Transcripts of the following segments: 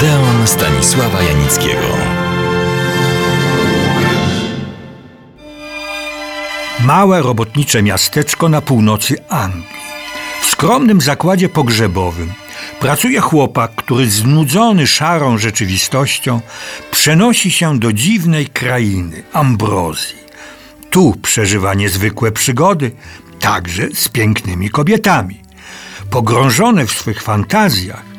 Odeon Stanisława Janickiego. Małe robotnicze miasteczko na północy Anglii. W skromnym zakładzie pogrzebowym pracuje chłopak, który znudzony szarą rzeczywistością przenosi się do dziwnej krainy Ambrozji. Tu przeżywa niezwykłe przygody, także z pięknymi kobietami. Pogrążony w swych fantazjach,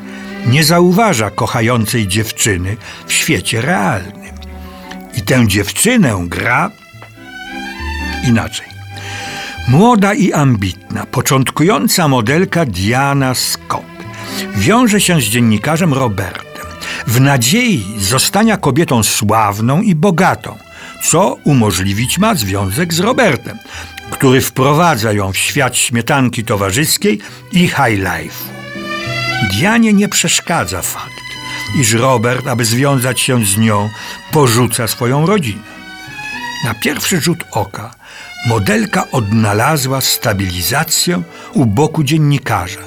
nie zauważa kochającej dziewczyny w świecie realnym. I tę dziewczynę gra inaczej. Młoda i ambitna, początkująca modelka Diana Scott wiąże się z dziennikarzem Robertem w nadziei zostania kobietą sławną i bogatą, co umożliwić ma związek z Robertem, który wprowadza ją w świat śmietanki towarzyskiej i high life. Dianie nie przeszkadza fakt, iż Robert, aby związać się z nią, porzuca swoją rodzinę. Na pierwszy rzut oka modelka odnalazła stabilizację u boku dziennikarza.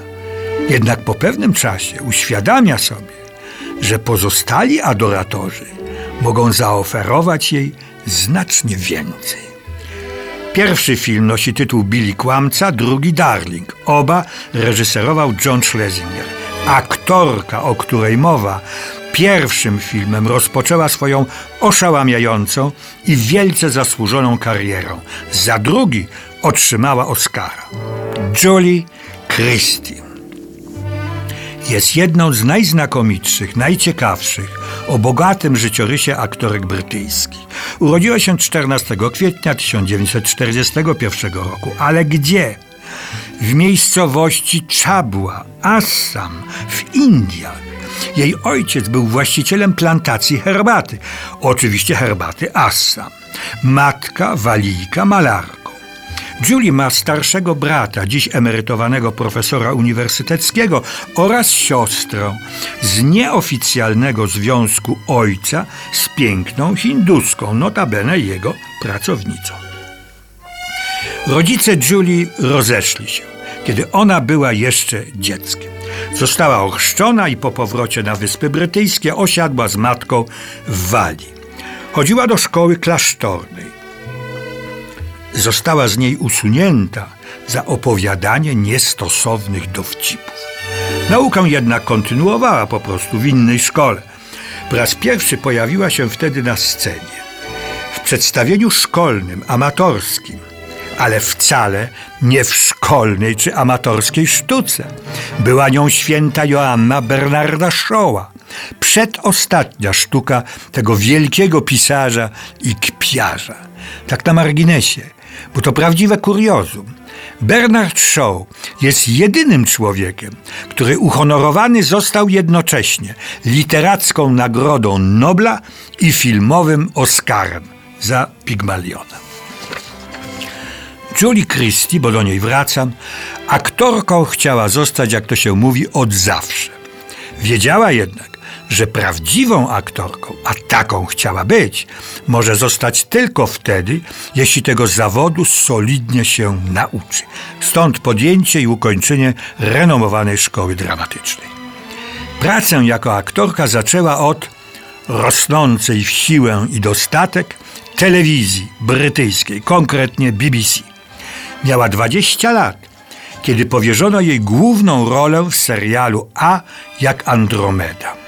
Jednak po pewnym czasie uświadamia sobie, że pozostali adoratorzy mogą zaoferować jej znacznie więcej. Pierwszy film nosi tytuł Billy Kłamca, drugi Darling. Oba reżyserował John Schlesinger. Aktorka, o której mowa, pierwszym filmem rozpoczęła swoją oszałamiającą i wielce zasłużoną karierę. Za drugi otrzymała Oscara. Julie Christie jest jedną z najznakomitszych, najciekawszych o bogatym życiorysie aktorek brytyjskich. Urodziła się 14 kwietnia 1941 roku, ale gdzie? W miejscowości Czabła, Assam, w Indiach. Jej ojciec był właścicielem plantacji herbaty, oczywiście herbaty Assam. Matka, walijka, malarka. Julie ma starszego brata, dziś emerytowanego profesora uniwersyteckiego oraz siostrę z nieoficjalnego związku ojca z piękną hinduską, notabene jego pracownicą. Rodzice Julie rozeszli się, kiedy ona była jeszcze dzieckiem. Została ochrzczona i po powrocie na Wyspy Brytyjskie osiadła z matką w Walii. Chodziła do szkoły klasztornej została z niej usunięta za opowiadanie niestosownych dowcipów. Naukę jednak kontynuowała po prostu w innej szkole. Po raz pierwszy pojawiła się wtedy na scenie. W przedstawieniu szkolnym, amatorskim, ale wcale nie w szkolnej czy amatorskiej sztuce. Była nią święta Joanna Bernarda Shaw'a, przedostatnia sztuka tego wielkiego pisarza i kpiarza. Tak na marginesie bo to prawdziwe kuriozum. Bernard Shaw jest jedynym człowiekiem, który uhonorowany został jednocześnie literacką nagrodą Nobla i filmowym Oscarem za Pigmaliona. Julie Christie, bo do niej wracam, aktorką chciała zostać, jak to się mówi, od zawsze. Wiedziała jednak, że prawdziwą aktorką, a taką chciała być, może zostać tylko wtedy, jeśli tego zawodu solidnie się nauczy. Stąd podjęcie i ukończenie renomowanej szkoły dramatycznej. Pracę jako aktorka zaczęła od rosnącej w siłę i dostatek telewizji brytyjskiej, konkretnie BBC. Miała 20 lat, kiedy powierzono jej główną rolę w serialu A jak Andromeda.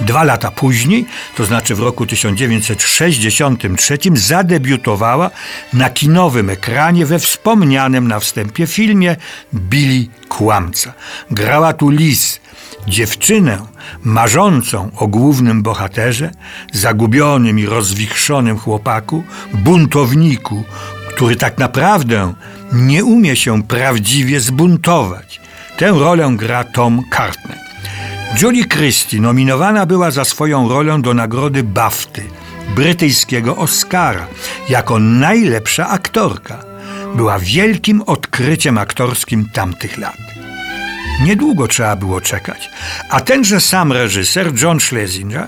Dwa lata później, to znaczy w roku 1963, zadebiutowała na kinowym ekranie we wspomnianym na wstępie filmie Billy Kłamca. Grała tu Liz, dziewczynę marzącą o głównym bohaterze, zagubionym i rozwichrzonym chłopaku, buntowniku, który tak naprawdę nie umie się prawdziwie zbuntować. Tę rolę gra Tom Cartney. Julie Christie nominowana była za swoją rolę do nagrody BAFTY, brytyjskiego Oscara, jako najlepsza aktorka. Była wielkim odkryciem aktorskim tamtych lat. Niedługo trzeba było czekać, a tenże sam reżyser John Schlesinger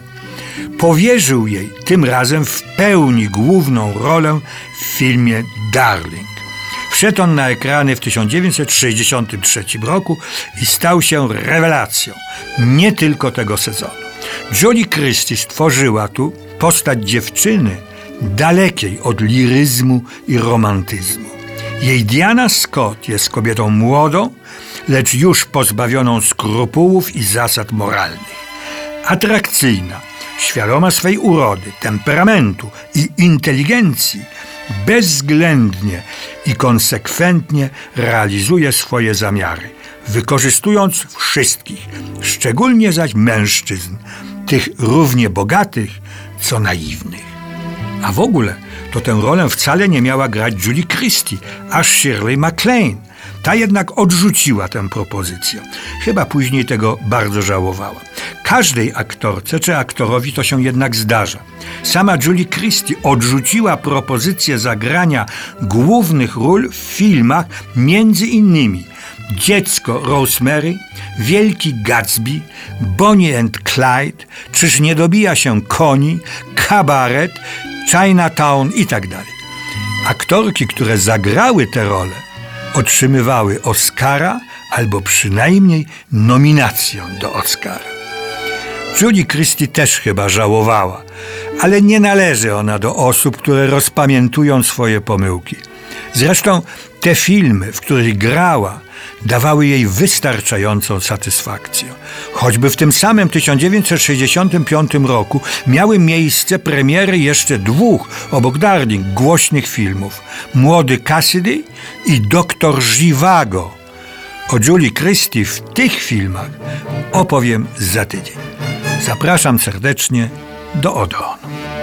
powierzył jej tym razem w pełni główną rolę w filmie Darling. Wszedł on na ekrany w 1963 roku i stał się rewelacją nie tylko tego sezonu. Julie Christie stworzyła tu postać dziewczyny dalekiej od liryzmu i romantyzmu. Jej Diana Scott jest kobietą młodą, lecz już pozbawioną skrupułów i zasad moralnych. Atrakcyjna, świadoma swej urody, temperamentu i inteligencji, bezwzględnie i konsekwentnie realizuje swoje zamiary, wykorzystując wszystkich, szczególnie zaś mężczyzn, tych równie bogatych, co naiwnych. A w ogóle to tę rolę wcale nie miała grać Julie Christie, a Shirley MacLaine. Ta jednak odrzuciła tę propozycję. Chyba później tego bardzo żałowała. Każdej aktorce czy aktorowi to się jednak zdarza. Sama Julie Christie odrzuciła propozycję zagrania głównych ról w filmach między innymi Dziecko Rosemary, Wielki Gatsby, Bonnie and Clyde, Czyż nie dobija się koni, Kabaret, Chinatown i tak dalej. Aktorki, które zagrały te role, otrzymywały Oscara albo przynajmniej nominację do Oscara. Julie Christie też chyba żałowała, ale nie należy ona do osób, które rozpamiętują swoje pomyłki. Zresztą te filmy, w których grała, dawały jej wystarczającą satysfakcję. Choćby w tym samym 1965 roku miały miejsce premiery jeszcze dwóch, obok Darling, głośnych filmów. Młody Cassidy i Doktor Żiwago. O Julie Christie w tych filmach opowiem za tydzień. Zapraszam serdecznie do Odeonu.